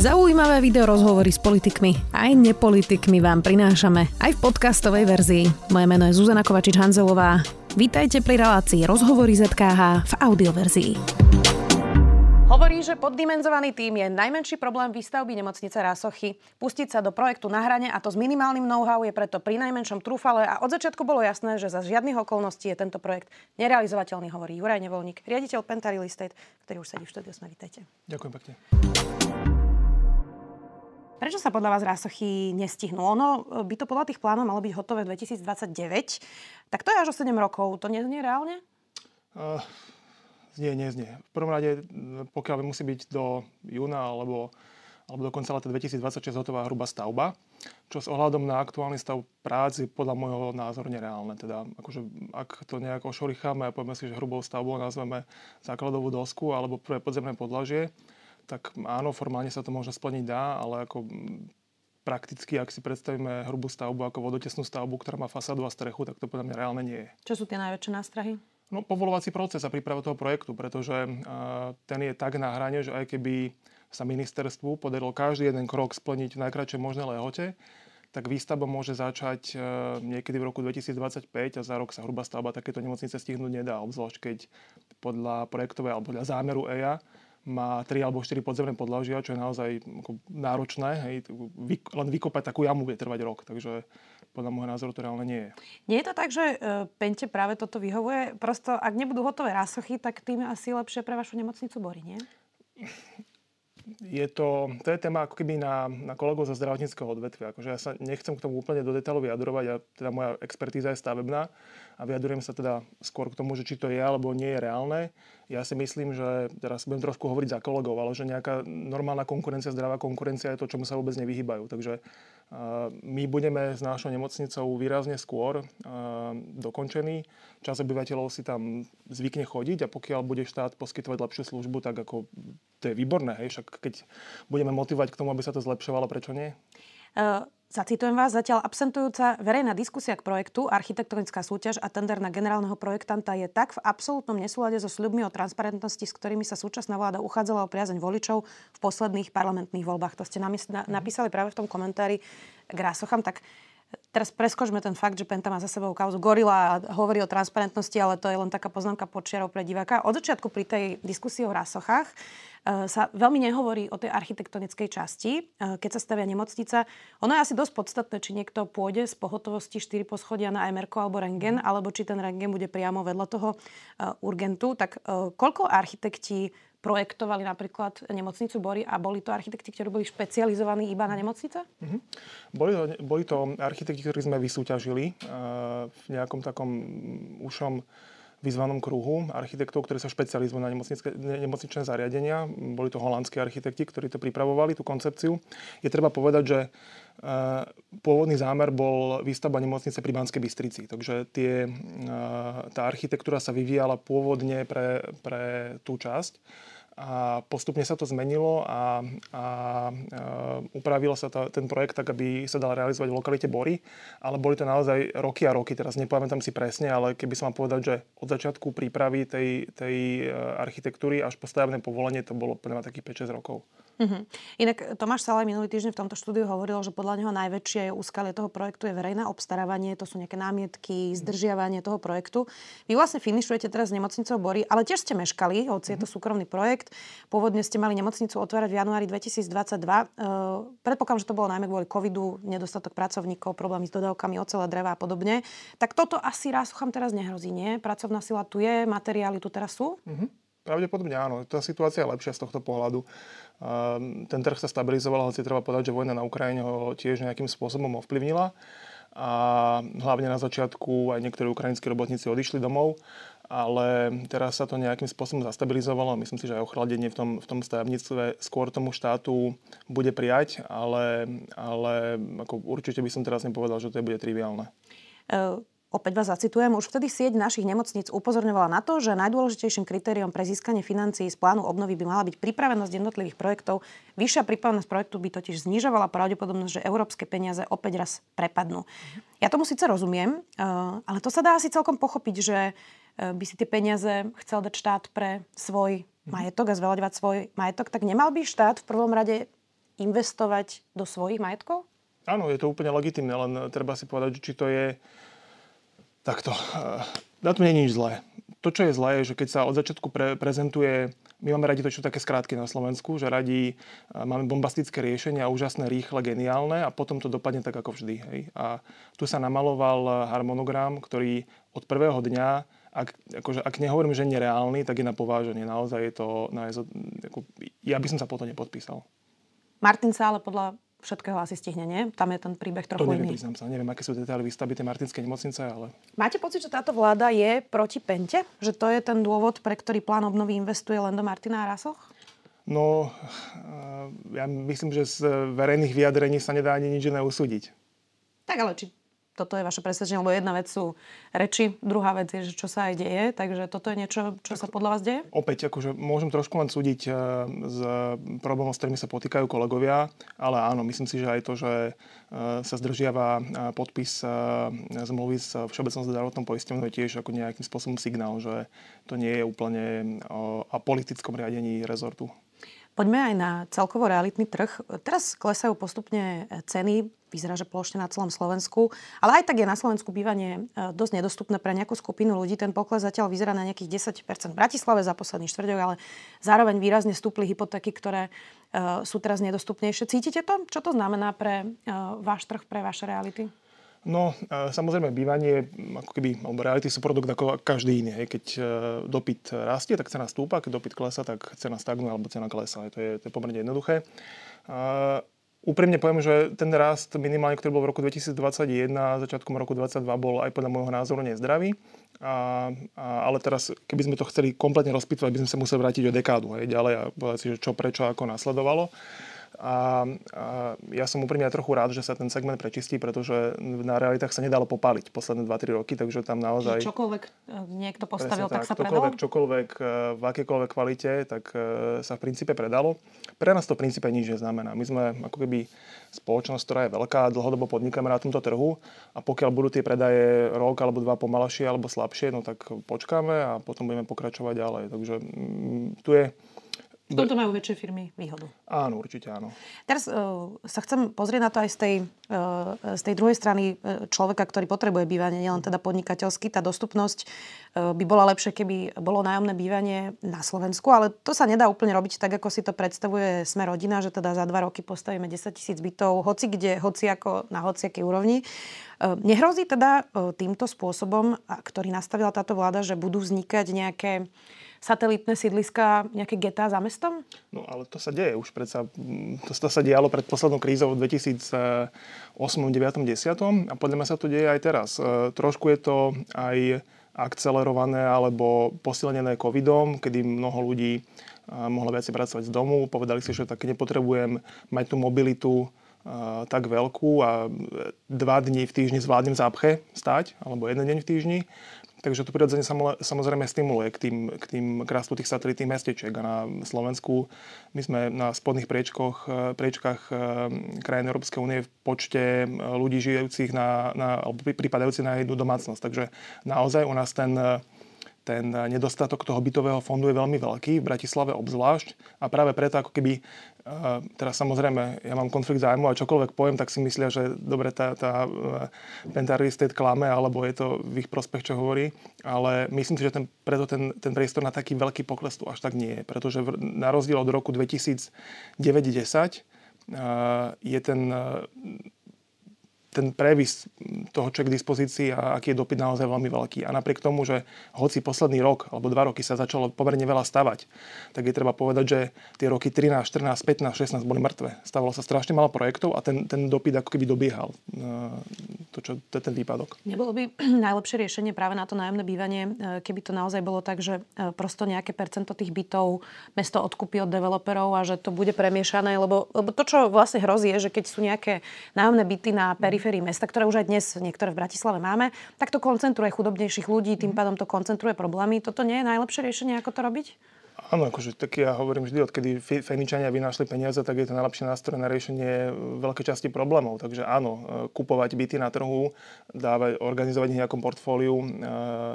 Zaujímavé video rozhovory s politikmi aj nepolitikmi vám prinášame aj v podcastovej verzii. Moje meno je Zuzana Kovačič-Hanzelová. Vítajte pri relácii Rozhovory ZKH v audioverzii. Hovorí, že poddimenzovaný tým je najmenší problém výstavby nemocnice Rásochy. Pustiť sa do projektu na hrane a to s minimálnym know-how je preto pri najmenšom trúfale a od začiatku bolo jasné, že za žiadnych okolností je tento projekt nerealizovateľný, hovorí Juraj Nevolník, riaditeľ Penta Real Estate, ktorý už sedí v štúdiu. Sme vítajte. Ďakujem pekne. Prečo sa podľa vás rásochy nestihnú? Ono by to podľa tých plánov malo byť hotové v 2029. Tak to je až o 7 rokov. To nie je reálne? Uh, nie, nie. V prvom rade, pokiaľ musí byť do júna alebo, alebo dokonca leta 2026 hotová hrubá stavba, čo s ohľadom na aktuálny stav práci podľa môjho názoru nereálne. Teda, akože, ak to nejako šoricháme a povieme si, že hrubou stavbou nazveme základovú dosku alebo prvé podzemné podlažie, tak áno, formálne sa to možno splniť dá, ale ako prakticky, ak si predstavíme hrubú stavbu ako vodotesnú stavbu, ktorá má fasádu a strechu, tak to podľa mňa reálne nie je. Čo sú tie najväčšie nástrahy? No, povolovací proces a príprava toho projektu, pretože uh, ten je tak na hrane, že aj keby sa ministerstvu podarilo každý jeden krok splniť v najkračšej možnej lehote, tak výstavba môže začať uh, niekedy v roku 2025 a za rok sa hrubá stavba takéto nemocnice stihnúť nedá, obzvlášť keď podľa projektovej alebo podľa zámeru EIA má 3 alebo 4 podzemné podlažia, čo je naozaj ako náročné. Hej. Len vykopať takú jamu bude trvať rok, takže podľa môjho názoru to reálne nie je. Nie je to tak, že uh, Pente práve toto vyhovuje? Prosto, ak nebudú hotové rásochy, tak tým asi lepšie pre vašu nemocnicu Bory, nie? Je to, to je téma ako keby na, na kolegov zo zdravotníckého odvetvia. Akože ja sa nechcem k tomu úplne do detailu vyjadrovať, a teda moja expertíza je stavebná a vyjadrujem sa teda skôr k tomu, že či to je alebo nie je reálne. Ja si myslím, že teraz budem trošku hovoriť za kolegov, ale že nejaká normálna konkurencia, zdravá konkurencia je to, čomu sa vôbec nevyhýbajú. Takže my budeme s našou nemocnicou výrazne skôr dokončení. Čas obyvateľov si tam zvykne chodiť a pokiaľ bude štát poskytovať lepšiu službu, tak ako to je výborné. Hej? Však keď budeme motivovať k tomu, aby sa to zlepšovalo, prečo nie? Zacitujem vás, zatiaľ absentujúca verejná diskusia k projektu, architektonická súťaž a tender na generálneho projektanta je tak v absolútnom nesúlade so sľubmi o transparentnosti, s ktorými sa súčasná vláda uchádzala o priazeň voličov v posledných parlamentných voľbách. To ste napísali práve v tom komentári k Rásocham. Tak Teraz preskočme ten fakt, že Penta má za sebou kauzu Gorila a hovorí o transparentnosti, ale to je len taká poznámka počiarov pre diváka. Od začiatku pri tej diskusii o rásochách Eh, sa veľmi nehovorí o tej architektonickej časti, eh, keď sa stavia nemocnica. Ono je asi dosť podstatné, či niekto pôjde z pohotovosti 4 poschodia na MR alebo rengen, alebo či ten rengen bude priamo vedľa toho eh, urgentu. Tak koľko architekti projektovali napríklad nemocnicu Bory a boli to architekti, ktorí boli špecializovaní iba na nemocnice? Mm-hmm. Boli, to, boli to architekti, ktorí sme vysúťažili uh, v nejakom takom ušom vyzvanom kruhu architektov, ktorí sa špecializujú na nemocničné zariadenia. Boli to holandskí architekti, ktorí to pripravovali, tú koncepciu. Je treba povedať, že pôvodný zámer bol výstavba nemocnice pri Banskej Bystrici. Takže tie, e, tá architektúra sa vyvíjala pôvodne pre, pre tú časť a postupne sa to zmenilo a, a, a upravilo sa to, ten projekt tak, aby sa dal realizovať v lokalite Bory, ale boli to naozaj roky a roky, teraz nepamätám si presne, ale keby som vám povedať, že od začiatku prípravy tej, tej e, architektúry až po stavebné povolenie to bolo podľa takých 5-6 rokov. Uh-huh. Inak Tomáš Salaj minulý týždeň v tomto štúdiu hovoril, že podľa neho najväčšie úskalie toho projektu je verejné obstarávanie, to sú nejaké námietky, zdržiavanie toho projektu. Vy vlastne finišujete teraz nemocnicou Bory, ale tiež ste meškali, hoci je to mhm. súkromný projekt. Pôvodne ste mali nemocnicu otvárať v januári 2022. Uh, predpokladám, že to bolo najmä kvôli covidu, nedostatok pracovníkov, problémy s dodávkami ocele, dreva a podobne. Tak toto asi rásucham teraz nehrozí, nie? Pracovná sila tu je, materiály tu teraz sú? Uh-huh. Pravdepodobne áno. Tá situácia je lepšia z tohto pohľadu. Ten trh sa stabilizoval, si treba povedať, že vojna na Ukrajine ho tiež nejakým spôsobom ovplyvnila. A hlavne na začiatku aj niektorí ukrajinskí robotníci odišli domov, ale teraz sa to nejakým spôsobom zastabilizovalo. Myslím si, že aj ochladenie v tom, v tom stavebníctve skôr tomu štátu bude prijať, ale, ale ako určite by som teraz nepovedal, že to bude triviálne. Uh Opäť vás zacitujem, už vtedy sieť našich nemocníc upozorňovala na to, že najdôležitejším kritériom pre získanie financií z plánu obnovy by mala byť pripravenosť jednotlivých projektov. Vyššia pripravenosť projektu by totiž znižovala pravdepodobnosť, že európske peniaze opäť raz prepadnú. Ja tomu síce rozumiem, eh, ale to sa dá asi celkom pochopiť, že eh, by si tie peniaze chcel dať štát pre svoj majetok a zveľaďovať svoj majetok, tak nemal by štát v prvom rade investovať do svojich majetkov? Áno, je to úplne legitimné, len treba si povedať, či to je takto. Eh, na tom nie je nič zlé. To, čo je zlé, je, že keď sa od začiatku pre, prezentuje my máme radi to, čo také skrátky na Slovensku, že radi máme bombastické riešenia, úžasné, rýchle, geniálne a potom to dopadne tak ako vždy. Hej. A tu sa namaloval harmonogram, ktorý od prvého dňa ak, akože, ak nehovorím, že nereálny, tak je na pováženie. Naozaj je to... Naozaj, ja by som sa potom nepodpísal. Martin sa ale podľa všetkého asi stihne, nie? Tam je ten príbeh trochu to neviem, iný. Priznám sa, neviem, aké sú detaily výstavby tej Martinskej nemocnice, ale... Máte pocit, že táto vláda je proti Pente? Že to je ten dôvod, pre ktorý plán obnovy investuje len do Martina a Rasoch? No, eh, ja myslím, že z verejných vyjadrení sa nedá ani nič iné usúdiť. Tak ale či toto je vaše presvedčenie, lebo jedna vec sú reči, druhá vec je, že čo sa aj deje, takže toto je niečo, čo sa podľa vás deje? Opäť, akože môžem trošku len súdiť eh, z problémov, s ktorými sa potýkajú kolegovia, ale áno, myslím si, že aj to, že eh, sa zdržiava eh, podpis zmluvy s Všeobecnou zdravotnou poisťovnou je tiež ako nejakým spôsobom signál, že to nie je úplne o politickom riadení rezortu. Poďme aj na celkovo realitný trh. Teraz klesajú postupne ceny, vyzerá, že plošne na celom Slovensku, ale aj tak je na Slovensku bývanie e, dosť nedostupné pre nejakú skupinu ľudí. Ten pokles zatiaľ vyzerá na nejakých 10% v Bratislave za posledný štvrťok, ale zároveň výrazne stúpli hypotéky, ktoré e, sú teraz nedostupnejšie. Cítite to? Čo to znamená pre e, váš trh, pre vaše reality? No, samozrejme, bývanie, ako keby, alebo reality sú produkt ako každý iný. Hej. Keď dopyt rastie, tak cena stúpa, keď dopyt klesa, tak cena stagnuje alebo cena klesa. To je, to je pomerne jednoduché. Úprimne poviem, že ten rast minimálne, ktorý bol v roku 2021 a začiatkom roku 2022 bol aj podľa môjho názoru nezdravý. A, a, ale teraz, keby sme to chceli kompletne rozpýtovať, by sme sa museli vrátiť o dekádu hej, ďalej a povedať si, že čo, prečo, ako nasledovalo. A, a ja som úprimne trochu rád, že sa ten segment prečistí, pretože na realitách sa nedalo popáliť posledné 2-3 roky, takže tam naozaj... Čokoľvek e, niekto postavil, tak, tak sa predalo? Čokoľvek, e, v akékoľvek kvalite, tak e, sa v princípe predalo. Pre nás to v princípe nič neznamená. My sme ako keby spoločnosť, ktorá je veľká, dlhodobo podnikáme na tomto trhu a pokiaľ budú tie predaje rok alebo dva pomalšie alebo slabšie, no tak počkáme a potom budeme pokračovať ďalej. Takže mm, tu je v tomto majú väčšie firmy výhodu. Áno, určite áno. Teraz uh, sa chcem pozrieť na to aj z tej, uh, z tej druhej strany uh, človeka, ktorý potrebuje bývanie, nielen teda podnikateľsky. Tá dostupnosť uh, by bola lepšie, keby bolo nájomné bývanie na Slovensku, ale to sa nedá úplne robiť tak, ako si to predstavuje sme rodina, že teda za dva roky postavíme 10 tisíc bytov, hoci kde, hoci ako na hociakej úrovni. Uh, nehrozí teda uh, týmto spôsobom, ktorý nastavila táto vláda, že budú vznikať nejaké satelitné sídliska, nejaké getá za mestom? No ale to sa deje už predsa. To, to sa dialo pred poslednou krízou v 2008, 2009, 10 a podľa mňa sa to deje aj teraz. E, trošku je to aj akcelerované alebo posilnené covidom, kedy mnoho ľudí e, mohlo viacej pracovať z domu. Povedali si, že tak nepotrebujem mať tú mobilitu e, tak veľkú a dva dní v týždni zvládnem zápche stať, alebo jeden deň v týždni. Takže to prirodzene samozrejme stimuluje k tým, k tým k rastu tých satelitných mestečiek. A na Slovensku my sme na spodných priečkoch, eh, priečkách eh, krajín Európskej únie v počte eh, ľudí žijúcich na, na, alebo pripadajúcich na jednu domácnosť. Takže naozaj u nás ten ten nedostatok toho bytového fondu je veľmi veľký, v Bratislave obzvlášť. A práve preto, ako keby, teraz samozrejme, ja mám konflikt zájmu a čokoľvek poviem, tak si myslia, že dobre, tá, tá Pentary State klame, alebo je to v ich prospech, čo hovorí. Ale myslím si, že ten, preto ten, ten priestor na taký veľký pokles tu až tak nie je. Pretože na rozdiel od roku 2009-10 je ten ten previs toho, čo je k dispozícii a aký je dopyt naozaj veľmi veľký. A napriek tomu, že hoci posledný rok alebo dva roky sa začalo pomerne veľa stavať, tak je treba povedať, že tie roky 13, 14, 15, 16 boli mŕtve. Stavalo sa strašne málo projektov a ten, ten dopyt ako keby dobiehal. To, čo, to ten výpadok. Nebolo by najlepšie riešenie práve na to nájomné bývanie, e, keby to naozaj bolo tak, že e, prosto nejaké percento tých bytov mesto odkúpi od developerov a že to bude premiešané, lebo, lebo to, čo vlastne hrozí, je, že keď sú nejaké nájomné byty na periférii periférii mesta, ktoré už aj dnes niektoré v Bratislave máme, tak to koncentruje chudobnejších ľudí, tým pádom to koncentruje problémy. Toto nie je najlepšie riešenie, ako to robiť? Áno, akože tak ja hovorím vždy, odkedy Feničania vynášli peniaze, tak je to najlepší nástroj na riešenie veľkej časti problémov. Takže áno, e, kupovať byty na trhu, dávať, organizovať ich v nejakom portfóliu e,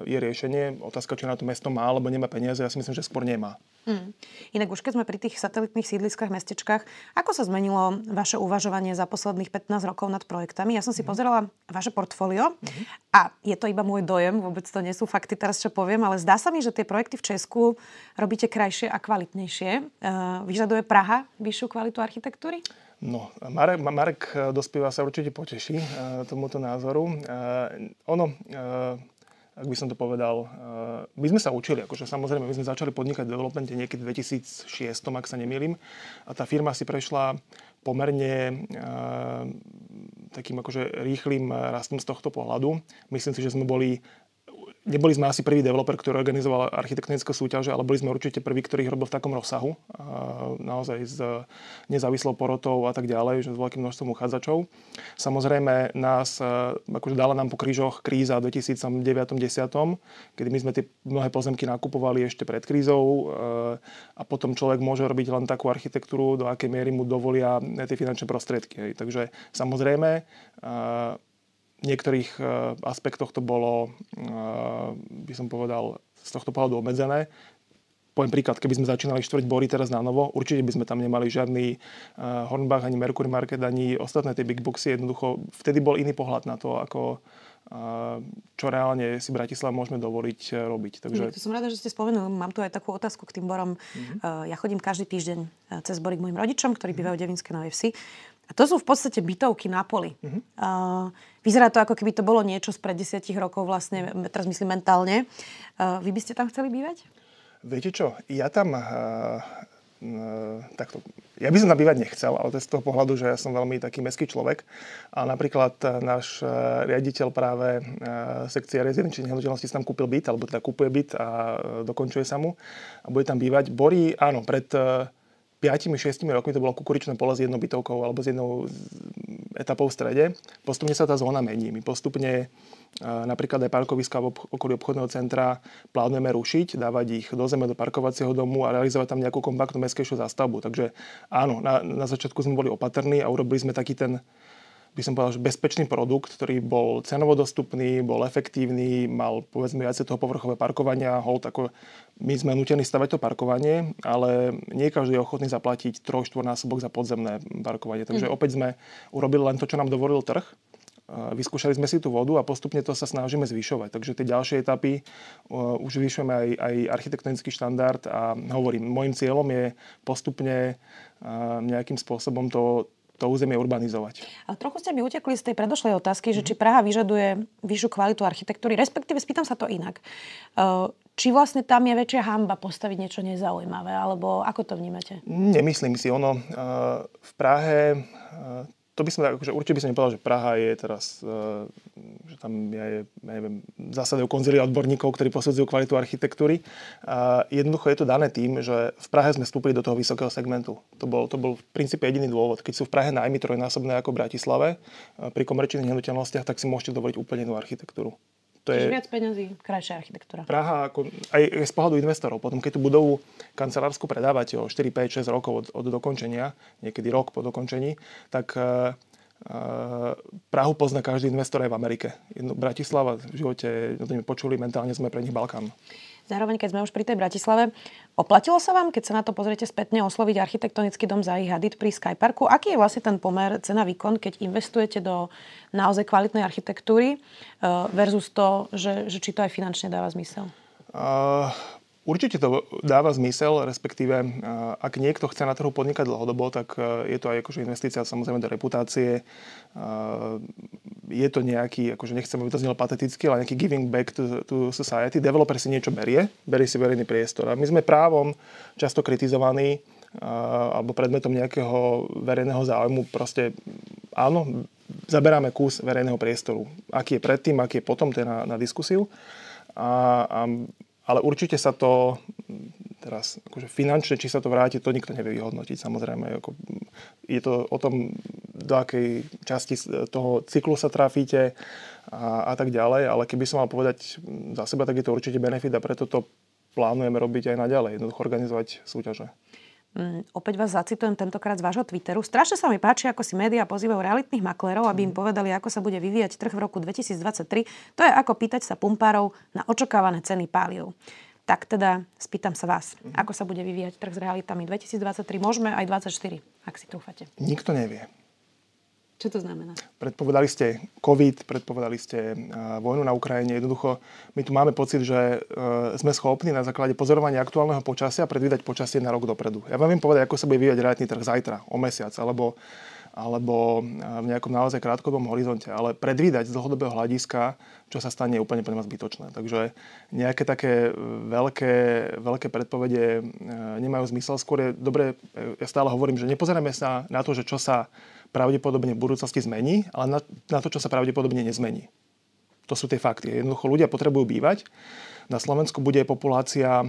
je riešenie. Otázka, či na to mesto má alebo nemá peniaze, ja si myslím, že skôr nemá. Mm. Inak už keď sme pri tých satelitných sídliskách, mestečkách, ako sa zmenilo vaše uvažovanie za posledných 15 rokov nad projektami? Ja som si mm. pozerala vaše portfólio mm. a je to iba môj dojem, vôbec to nie sú fakty teraz, čo poviem, ale zdá sa mi, že tie projekty v Česku robíte krajšie a kvalitnejšie. Uh, vyžaduje Praha vyššiu kvalitu architektúry? No, Marek, Marek dospieva sa určite poteší uh, tomuto názoru. Ono, ak by som to povedal. Eh, my sme sa učili, akože samozrejme, my sme začali podnikať v developmente niekedy v 2006, ak sa nemýlim. A tá firma si prešla pomerne uh, takým akože rýchlým rastom z tohto pohľadu. Myslím si, že sme boli Neboli sme asi prvý developer, ktorý organizoval architektonické súťaže, ale boli sme určite prvý, ktorý robil v takom rozsahu. Naozaj s nezávislou porotou a tak ďalej, že s veľkým množstvom uchádzačov. Samozrejme nás, akože dala nám po krížoch kríza v 2009-2010, kedy my sme tie mnohé pozemky nakupovali ešte pred krízou a potom človek môže robiť len takú architektúru, do akej miery mu dovolia tie finančné prostriedky. Takže samozrejme niektorých eh, aspektoch to bolo, eh, by som povedal, z tohto pohľadu obmedzené. Poviem príklad, keby sme začínali štvrť Bory teraz na novo, určite by sme tam nemali žiadny uh, Hornbach, ani Mercury Market, ani ostatné tie big boxy. Jednoducho, vtedy bol iný pohľad na to, ako, čo reálne si Bratislava môžeme dovoliť robiť. Takže... to som rada, že ste spomenuli. Mám tu aj takú otázku k tým borom. Mm-hmm. Ja chodím každý týždeň cez bory k mojim rodičom, ktorí bývajú v Devinskej Novej Vsi. A to sú v podstate bytovky na poli. Uh-huh. Uh, vyzerá to, ako keby to bolo niečo z pred desiatich rokov, vlastne, teraz myslím mentálne. Uh, vy by ste tam chceli bývať? Viete čo, ja tam... Uh, uh, takto, ja by som tam bývať nechcel, ale to je z toho pohľadu, že ja som veľmi taký meský človek. A napríklad náš riaditeľ práve sekcie rezidenčných nehnuteľností tam kúpil byt, alebo teda kúpuje byt a dokončuje sa mu a bude tam bývať. Borí, áno, pred 5-6 rokmi to bolo kukuričné pole s jednou bytovkou alebo s jednou etapou v strede. Postupne sa tá zóna mení. My postupne napríklad aj parkoviska v okolí obchodného centra plánujeme rušiť, dávať ich do zeme, do parkovacieho domu a realizovať tam nejakú kompaktnú mestskejšiu zástavbu. Takže áno, na, na začiatku sme boli opatrní a urobili sme taký ten by som povedal, že bezpečný produkt, ktorý bol cenovo dostupný, bol efektívny, mal povedzme viac toho povrchové parkovania, hold ako my sme nutení stavať to parkovanie, ale nie každý je ochotný zaplatiť 3-4 násobok za podzemné parkovanie. Takže mm. opäť sme urobili len to, čo nám dovolil trh. Vyskúšali sme si tú vodu a postupne to sa snažíme zvyšovať. Takže tie ďalšie etapy uh, už vyšujeme aj, aj architektonický štandard a hovorím, môjim cieľom je postupne uh, nejakým spôsobom to, to územie urbanizovať. A trochu ste mi utekli z tej predošlej otázky, že či Praha vyžaduje vyššiu kvalitu architektúry, respektíve spýtam sa to inak. Uh, či vlastne tam je väčšia hamba postaviť niečo nezaujímavé, alebo ako to vnímate? Nemyslím si. Ono uh, v Prahe uh, to by som tak, akože určite by som nepovedal, že Praha je teraz, uh, že tam je, ja neviem, zásadajú konzília odborníkov, ktorí posudzujú kvalitu architektúry. Uh, jednoducho je to dané tým, že v Prahe sme vstúpili do toho vysokého segmentu. To bol, to bol v princípe jediný dôvod. Keď sú v Prahe najmä trojnásobné ako v Bratislave, uh, pri komerčných nehnuteľnostiach, tak si môžete dovoliť úplne inú architektúru. To je viac peniazí, krajšia architektúra. Praha, ako, aj z pohľadu investorov. Potom, keď tú budovu kancelársku predávate o 4, 5, 6 rokov od, od dokončenia, niekedy rok po dokončení, tak uh, Prahu pozná každý investor aj v Amerike. Bratislava v živote, no to počuli, mentálne sme pre nich Balkán. Zároveň, keď sme už pri tej Bratislave, oplatilo sa vám, keď sa na to pozriete spätne, osloviť architektonický dom za ich hadit pri Skyparku? Aký je vlastne ten pomer cena-výkon, keď investujete do naozaj kvalitnej architektúry eh, versus to, že, že či to aj finančne dáva zmysel? Uh, Určite to dáva zmysel, respektíve ak niekto chce na trhu podnikať dlhodobo, tak je to aj akože investícia samozrejme do reputácie. Je to nejaký, akože nechcem, aby to znelo pateticky, ale nejaký giving back to, to society. Developer si niečo berie, berie si verejný priestor. A my sme právom často kritizovaní alebo predmetom nejakého verejného záujmu. Proste áno, zaberáme kus verejného priestoru. Aký je predtým, aký je potom, to je na, na diskusiu. A, a ale určite sa to teraz akože finančne, či sa to vráti, to nikto nevie vyhodnotiť. Samozrejme, ako, je to o tom, do akej časti toho cyklu sa trafíte a, a tak ďalej, ale keby som mal povedať za seba, tak je to určite benefit a preto to plánujeme robiť aj naďalej, jednoducho organizovať súťaže. Mm, opäť vás zacitujem tentokrát z vášho Twitteru. Strašne sa mi páči, ako si médiá pozývajú realitných maklerov, aby im mhm. povedali, ako sa bude vyvíjať trh v roku 2023. To je ako pýtať sa pumpárov na očakávané ceny páliv. Tak teda spýtam sa vás, mm-hmm. ako sa bude vyvíjať trh s realitami 2023, môžeme aj 2024, ak si trúfate. Nikto nevie. Čo to znamená? Predpovedali ste COVID, predpovedali ste uh, vojnu na Ukrajine. Jednoducho, my tu máme pocit, že uh, sme schopní na základe pozorovania aktuálneho počasia predvídať počasie na rok dopredu. Ja vám viem povedať, ako sa bude vyvíjať realitný trh zajtra, o mesiac, alebo alebo v nejakom naozaj krátkodobom horizonte. Ale predvídať z dlhodobého hľadiska, čo sa stane, je úplne pre nás zbytočné. Takže nejaké také veľké, veľké predpovede nemajú zmysel. Skôr je dobre, ja stále hovorím, že nepozeráme sa na to, že čo sa pravdepodobne v budúcnosti zmení, ale na, na to, čo sa pravdepodobne nezmení. To sú tie fakty. Jednoducho ľudia potrebujú bývať na Slovensku bude populácia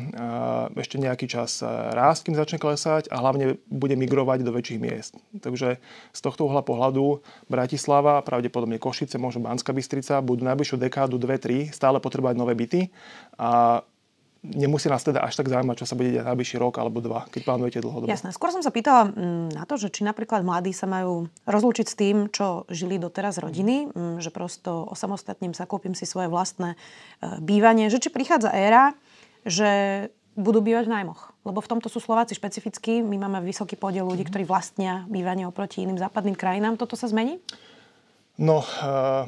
ešte nejaký čas rásť, kým začne klesať a hlavne bude migrovať do väčších miest. Takže z tohto uhla pohľadu Bratislava, pravdepodobne Košice, možno Banská Bystrica budú najbližšiu dekádu, dve, tri stále potrebovať nové byty a nemusí nás teda až tak zaujímať, čo sa bude diať najbližší rok alebo dva, keď plánujete dlhodobo. Jasné. Skôr som sa pýtala mm, na to, že či napríklad mladí sa majú rozlúčiť s tým, čo žili doteraz rodiny, mm, že prosto osamostatním sa, kúpim si svoje vlastné e, bývanie, že či prichádza éra, že budú bývať v nájmoch. Lebo v tomto sú Slováci špecifickí. My máme vysoký podiel ľudí, ktorí vlastnia bývanie oproti iným západným krajinám. Toto sa zmení? No, uh,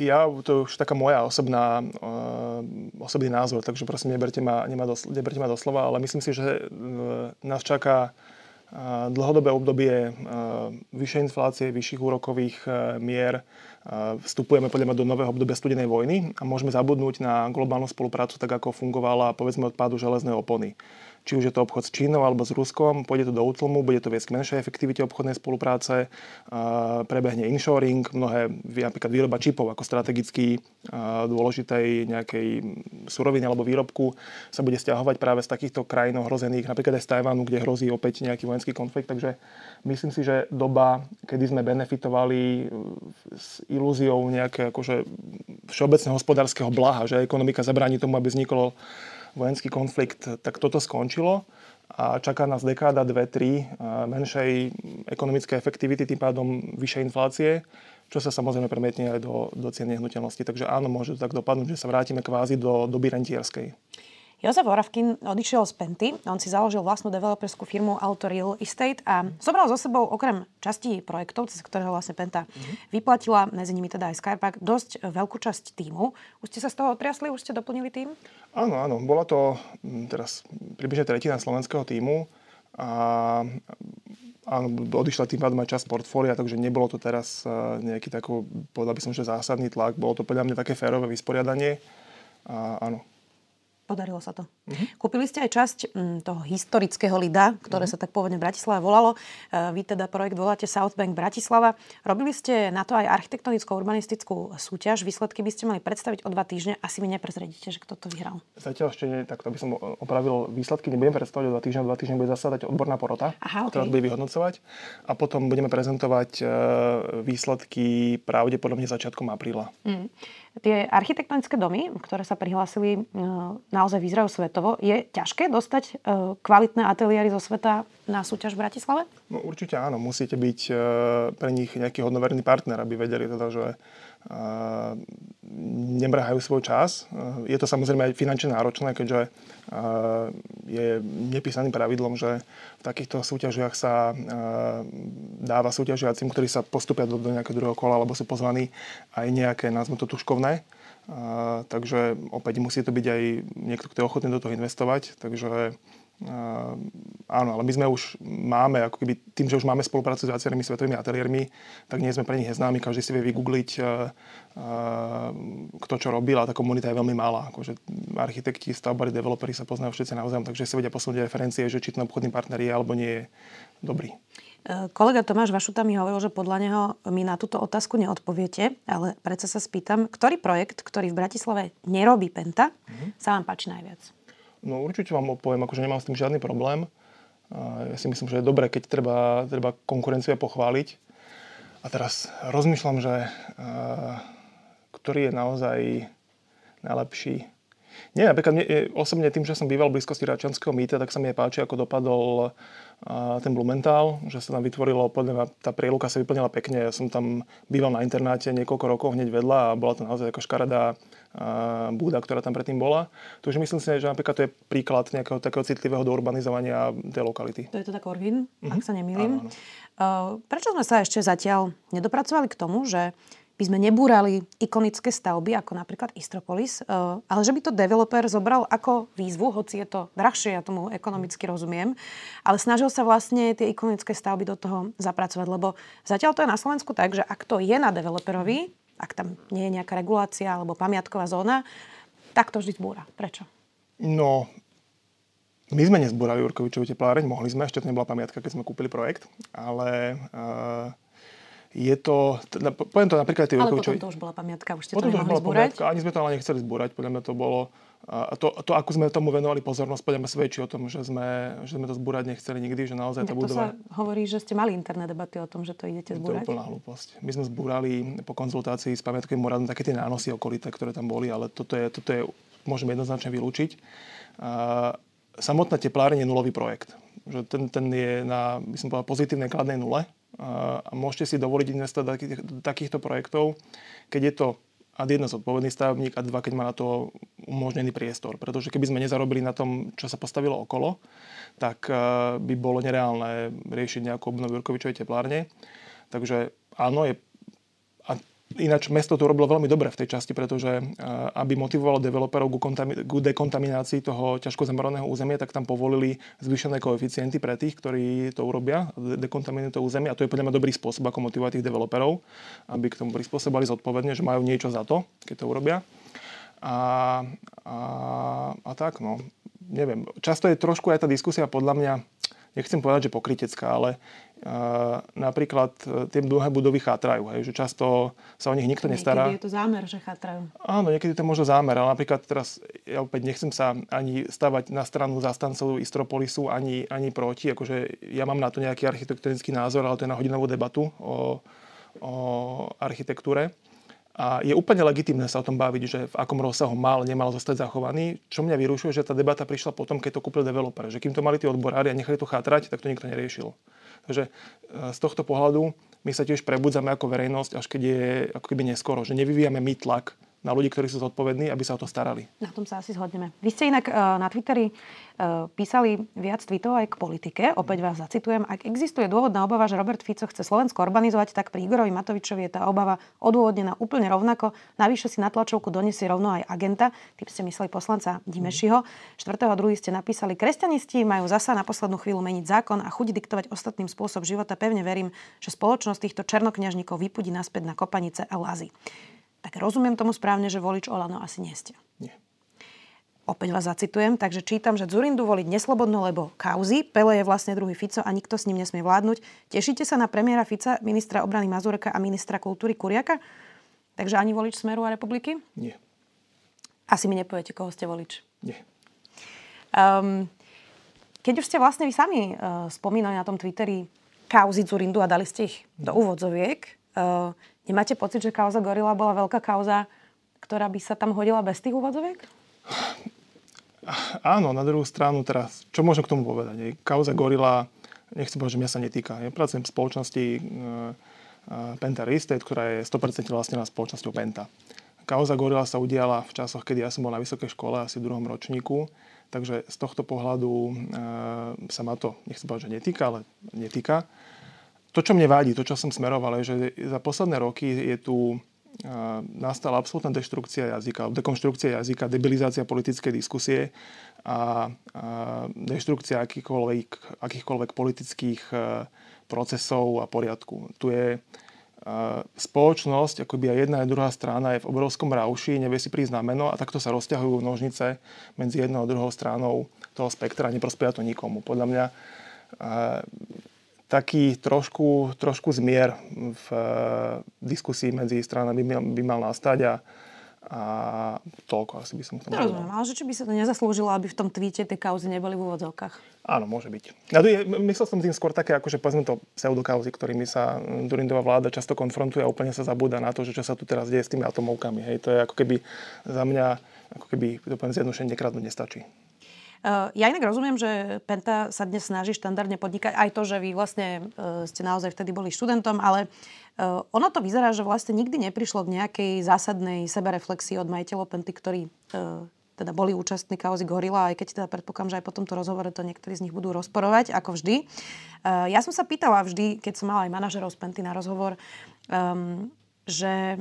ja, to je už taká moja osobná, uh, osobný názor, takže prosím, neberte ma, do, neberte ma doslova, ale myslím si, že uh, nás čaká uh, dlhodobé obdobie uh, vyššej inflácie, vyšších úrokových uh, mier. Uh, vstupujeme podľa mňa do nového obdobia studenej vojny a môžeme zabudnúť na globálnu spoluprácu, tak ako fungovala povedzme od pádu železnej opony či už je to obchod s Čínou alebo s Ruskom, pôjde to do útlmu, bude to viesť k menšej efektivite obchodnej spolupráce, prebehne inshoring, mnohé, napríklad výroba čipov ako strategicky dôležitej nejakej suroviny alebo výrobku sa bude stiahovať práve z takýchto krajín ohrozených, napríklad aj z Tajvanu, kde hrozí opäť nejaký vojenský konflikt. Takže myslím si, že doba, kedy sme benefitovali s ilúziou nejaké akože všeobecného hospodárskeho blaha, že ekonomika zabráni tomu, aby vzniklo vojenský konflikt, tak toto skončilo a čaká nás dekáda, dve, tri menšej ekonomickej efektivity, tým pádom vyššej inflácie, čo sa samozrejme premietne aj do, do cien nehnuteľnosti. Takže áno, môže to tak dopadnúť, že sa vrátime kvázi do doby rentierskej. Jozef Oravkin odišiel z Penty, on si založil vlastnú developerskú firmu Auto Real Estate a zobral so sebou okrem častí projektov, cez ktorého vlastne Penta mm-hmm. vyplatila, medzi nimi teda aj Skypark, dosť veľkú časť týmu. Už ste sa z toho otriasli, už ste doplnili tým? Áno, áno. Bola to mm, teraz približne tretina slovenského týmu a áno, odišla tým pádom aj časť portfólia, takže nebolo to teraz e, nejaký taký, povedal by som, že zásadný tlak. Bolo to podľa mňa také férové vysporiadanie. A áno, Podarilo sa to. Uh-huh. Kúpili ste aj časť m, mm, toho historického Lida, ktoré uh-huh. sa tak pôvodne v Bratislave volalo. E, vy teda projekt voláte South Bank Bratislava. Robili ste na to aj architektonicko-urbanistickú súťaž. Výsledky by ste mali predstaviť o dva týždne. Asi mi neprezredíte, že kto to vyhral. Zatiaľ ešte nie, tak to by som opravil výsledky. Nebudem predstavať o dva týždne. O dva týždne bude zasadať odborná porota, Aha, okay. ktorá bude vyhodnocovať. A potom budeme prezentovať e, výsledky pravdepodobne začiatkom apríla. Mm. Tie architektonické domy, ktoré sa prihlásili, e, naozaj vyzerajú svetovo. Je ťažké dostať e, kvalitné ateliéry zo sveta na súťaž v Bratislave? No určite áno. Musíte byť e, pre nich nejaký hodnoverný partner, aby vedeli teda, že nemrhajú svoj čas. Je to samozrejme aj finančne náročné, keďže je nepísaným pravidlom, že v takýchto súťažiach sa dáva súťažiacim, ktorí sa postupia do, do nejakého druhého kola, alebo sú pozvaní aj nejaké, nazvime to tuškovné. takže opäť musí to byť aj niekto, kto je ochotný do toho investovať. Takže áno, ale my sme už máme, ako keby tým, že už máme spoluprácu s viacerými svetovými ateliérmi, tak nie sme pre nich neznámi, každý si vie vygoogliť, uh, kto čo robil a tá komunita je veľmi malá. Akože architekti, stavbari, developeri sa poznajú všetci navzájom, takže si vedia posunúť referencie, že či ten obchodný partner je alebo nie je dobrý. E, kolega Tomáš Vašuta mi hovoril, že podľa neho mi na túto otázku neodpoviete, ale predsa sa spýtam, ktorý projekt, ktorý v Bratislave nerobí Penta, mm-hmm. sa vám páči najviac? No určite vám odpoviem, akože nemám s tým žiadny problém. Ja si myslím, že je dobré, keď treba, treba konkurenciu pochváliť. A teraz rozmýšľam, že ktorý je naozaj najlepší. Nie, napríklad mne, osobne tým, že som býval v blízkosti Račanského mýta, tak sa mi páči, ako dopadol ten Blumenthal, že sa tam vytvorilo, podľa tá prieluka sa vyplnila pekne. Ja som tam býval na internáte niekoľko rokov hneď vedľa a bola to naozaj ako škaredá búda, ktorá tam predtým bola. Takže myslím si, že napríklad to je príklad nejakého takého citlivého do urbanizovania tej lokality. To je to tak Orvin, mm-hmm. ak sa nemýlim. Prečo sme sa ešte zatiaľ nedopracovali k tomu, že by sme nebúrali ikonické stavby, ako napríklad Istropolis, ale že by to developer zobral ako výzvu, hoci je to drahšie, ja tomu ekonomicky rozumiem, ale snažil sa vlastne tie ikonické stavby do toho zapracovať, lebo zatiaľ to je na Slovensku tak, že ak to je na developerovi, ak tam nie je nejaká regulácia alebo pamiatková zóna, tak to vždy zbúra. Prečo? No, my sme nezbúrali Jurkovičovú tepláreň, mohli sme, ešte to nebola pamiatka, keď sme kúpili projekt, ale uh, je to, teda, poviem to napríklad tie Ale potom to už bola pamiatka, už ste potom to nemohli zbúrať? Pamiatka, ani sme to ale nechceli zbúrať, podľa mňa to bolo, a to, to, ako sme tomu venovali pozornosť, podľa mňa svedčí o tom, že sme, že sme to zbúrať nechceli nikdy, že naozaj tá budova... To sa hovorí, že ste mali interné debaty o tom, že to idete zbúrať. To je úplná hlúposť. My sme zbúrali po konzultácii s pamiatkovým úradom také tie nánosy okolité, ktoré tam boli, ale toto je, toto je môžeme jednoznačne vylúčiť. A, samotná tepláreň je nulový projekt. Že ten, ten je na, by som povedal, pozitívnej kladnej nule a môžete si dovoliť investovať do takýchto projektov, keď je to ad jedna zodpovedný stavebník a dva, keď má na to umožnený priestor. Pretože keby sme nezarobili na tom, čo sa postavilo okolo, tak by bolo nereálne riešiť nejakú obnovu Jurkovičovej teplárne. Takže áno, je Ináč mesto to robilo veľmi dobre v tej časti, pretože aby motivovalo developerov ku, dekontaminácii toho ťažko zameraného územia, tak tam povolili zvýšené koeficienty pre tých, ktorí to urobia, dekontaminujú to územie. A to je podľa mňa dobrý spôsob, ako motivovať tých developerov, aby k tomu prispôsobili zodpovedne, že majú niečo za to, keď to urobia. A, a, a tak, no, neviem. Často je trošku aj tá diskusia podľa mňa nechcem povedať, že pokritecká, ale uh, napríklad e, tie mnohé budovy chátrajú, hej, že často sa o nich nikto nestará. Niekedy je to zámer, že chátrajú. Áno, niekedy to možno zámer, ale napríklad teraz ja opäť nechcem sa ani stavať na stranu zastancov Istropolisu, ani, ani proti, akože ja mám na to nejaký architektonický názor, ale to je na hodinovú debatu o, o architektúre. A je úplne legitimné sa o tom baviť, že v akom rozsahu mal, nemal zostať zachovaný. Čo mňa vyrušuje, že tá debata prišla potom, keď to kúpil developer. Že kým to mali tí odborári a nechali to chátrať, tak to nikto neriešil. Takže e, z tohto pohľadu my sa tiež prebudzame ako verejnosť, až keď je ako keby neskoro. Že nevyvíjame my tlak na ľudí, ktorí sú zodpovední, aby sa o to starali. Na tom sa asi zhodneme. Vy ste inak uh, na Twitteri uh, písali viac tweetov aj k politike. Opäť vás zacitujem. Ak existuje dôvodná obava, že Robert Fico chce Slovensko urbanizovať, tak pri Igorovi Matovičovi je tá obava odôvodnená úplne rovnako. Navyše si na tlačovku donesie rovno aj agenta. Tým ste mysleli poslanca Dimešiho. 4.2. ste napísali, kresťanisti majú zasa na poslednú chvíľu meniť zákon a chuť diktovať ostatným spôsob života. Pevne verím, že spoločnosť týchto černokňažníkov vypudí naspäť na kopanice a lazy. Tak rozumiem tomu správne, že volič Olano asi nie ste. Nie. Opäť vás zacitujem, takže čítam, že Zurindu voliť neslobodno, lebo kauzy, Pele je vlastne druhý Fico a nikto s ním nesmie vládnuť. Tešíte sa na premiéra Fica, ministra obrany Mazureka a ministra kultúry Kuriaka? Takže ani volič Smeru a republiky? Nie. Asi mi nepoviete, koho ste volič. Nie. Um, keď už ste vlastne vy sami uh, spomínali na tom Twitteri kauzy Zurindu a dali ste ich do úvodzoviek, uh, Nemáte pocit, že kauza Gorila bola veľká kauza, ktorá by sa tam hodila bez tých úvodzoviek? Áno, na druhú stranu teraz, čo môžem k tomu povedať? Kauza Gorila, nechcem povedať, že mňa sa netýka. Ja pracujem v spoločnosti e, e, Penta Real ktorá je 100% vlastnená spoločnosťou Penta. Kauza Gorila sa udiala v časoch, kedy ja som bol na vysokej škole, asi v druhom ročníku. Takže z tohto pohľadu e, sa ma to, nechcem povedať, že netýka, ale netýka to, čo mne vadí, to, čo som smeroval, je, že za posledné roky je tu nastala absolútna deštrukcia jazyka, dekonštrukcia jazyka, debilizácia politickej diskusie a, a deštrukcia akýchkoľvek, akýchkoľvek politických procesov a poriadku. Tu je spoločnosť, akoby aj jedna aj druhá strana je v obrovskom rauši, nevie si prísť na meno a takto sa rozťahujú nožnice medzi jednou a druhou stranou toho spektra a neprospieva to nikomu. Podľa mňa taký trošku, trošku zmier v eh, diskusii medzi stranami by, mal nastať a, A toľko asi by som to Rozumiem, ale že či by sa to nezaslúžilo, aby v tom tweete tie kauzy neboli v úvodzovkách? Áno, môže byť. Ja, myslel som tým skôr také, akože povedzme to pseudokauzy, ktorými sa Durindová vláda často konfrontuje a úplne sa zabúda na to, že čo sa tu teraz deje s tými atomovkami. Hej, to je ako keby za mňa, ako keby to poviem zjednodušene, nekradnúť nestačí. Uh, ja inak rozumiem, že Penta sa dnes snaží štandardne podnikať. Aj to, že vy vlastne uh, ste naozaj vtedy boli študentom, ale Uh, ono to vyzerá, že vlastne nikdy neprišlo k nejakej zásadnej sebereflexii od majiteľov Penty, ktorí teda boli účastní kauzy Gorila, aj keď teda predpokladám, že aj po tomto rozhovore to niektorí z nich budú rozporovať, ako vždy. Ja som sa pýtala vždy, keď som mala aj manažerov z Penty na rozhovor, um, že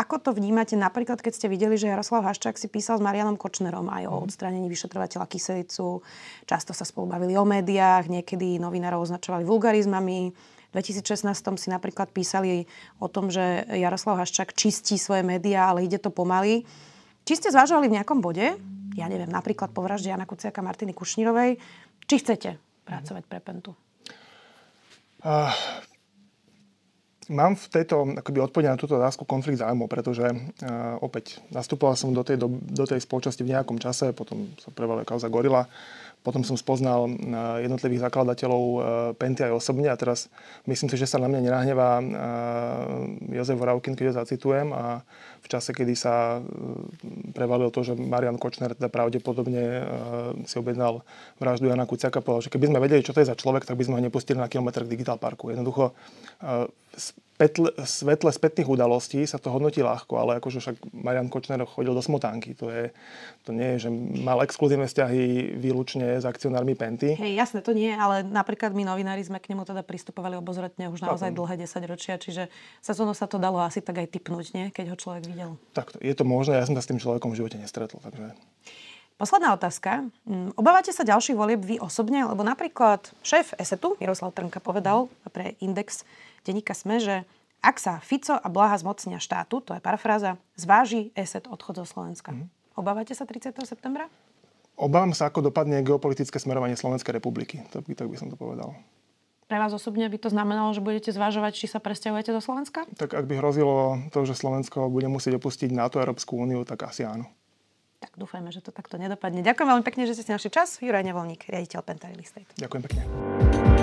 ako to vnímate napríklad, keď ste videli, že Jaroslav Haščák si písal s Marianom Kočnerom aj o mhm. odstránení vyšetrovateľa Kyselicu. Často sa spolu bavili o médiách, niekedy novinárov označovali vulgarizmami. V 2016 si napríklad písali o tom, že Jaroslav Haščák čistí svoje médiá, ale ide to pomaly. Či ste zvažovali v nejakom bode, ja neviem, napríklad po vražde Jana Kuciaka Martiny Kušnírovej, či chcete pracovať pre Pentu? Uh, mám v tejto akoby na túto otázku konflikt zájmov, pretože uh, opäť nastupoval som do tej, do, do tej spoločnosti v nejakom čase, potom sa prevalila kauza Gorila potom som spoznal eh, jednotlivých zakladateľov eh, Penty aj osobne a teraz myslím si, že sa na mňa nenahnevá Jozef Voravkin, keď ho zacitujem a v čase, kedy sa prevalilo to, že Marian Kočner teda pravdepodobne si objednal vraždu Jana Kuciaka, povedal, že keby sme vedeli, čo to je za človek, tak by sme ho nepustili na kilometr k Digital Parku. Jednoducho petle, svetle spätných udalostí sa to hodnotí ľahko, ale akože však Marian Kočner chodil do smotánky. To, je, to nie je, že mal exkluzívne vzťahy výlučne s akcionármi Penty. Hej, jasné, to nie, ale napríklad my novinári sme k nemu teda pristupovali obozretne už naozaj dlhé 10 ročia, čiže sa to, sa to dalo asi tak aj typnúť, nie? keď ho človek videl. Tak, je to možné, ja som sa s tým človekom v živote nestretol, takže... Posledná otázka. Mm, obávate sa ďalších volieb vy osobne? Lebo napríklad šéf ESETu, Miroslav Trnka, povedal pre Index denníka SME, že ak sa Fico a Blaha zmocnia štátu, to je parafráza, zváži ESET odchod zo Slovenska. Mm-hmm. Obávate sa 30. septembra? Obávam sa, ako dopadne geopolitické smerovanie Slovenskej republiky. Tak by, tak by som to povedal. Pre vás osobne by to znamenalo, že budete zvažovať, či sa presťahujete do Slovenska? Tak ak by hrozilo to, že Slovensko bude musieť opustiť NATO a Európsku úniu, tak asi áno. Tak dúfajme, že to takto nedopadne. Ďakujem veľmi pekne, že ste si našli čas. Juraj Nevolník, riaditeľ Estate. Ďakujem pekne.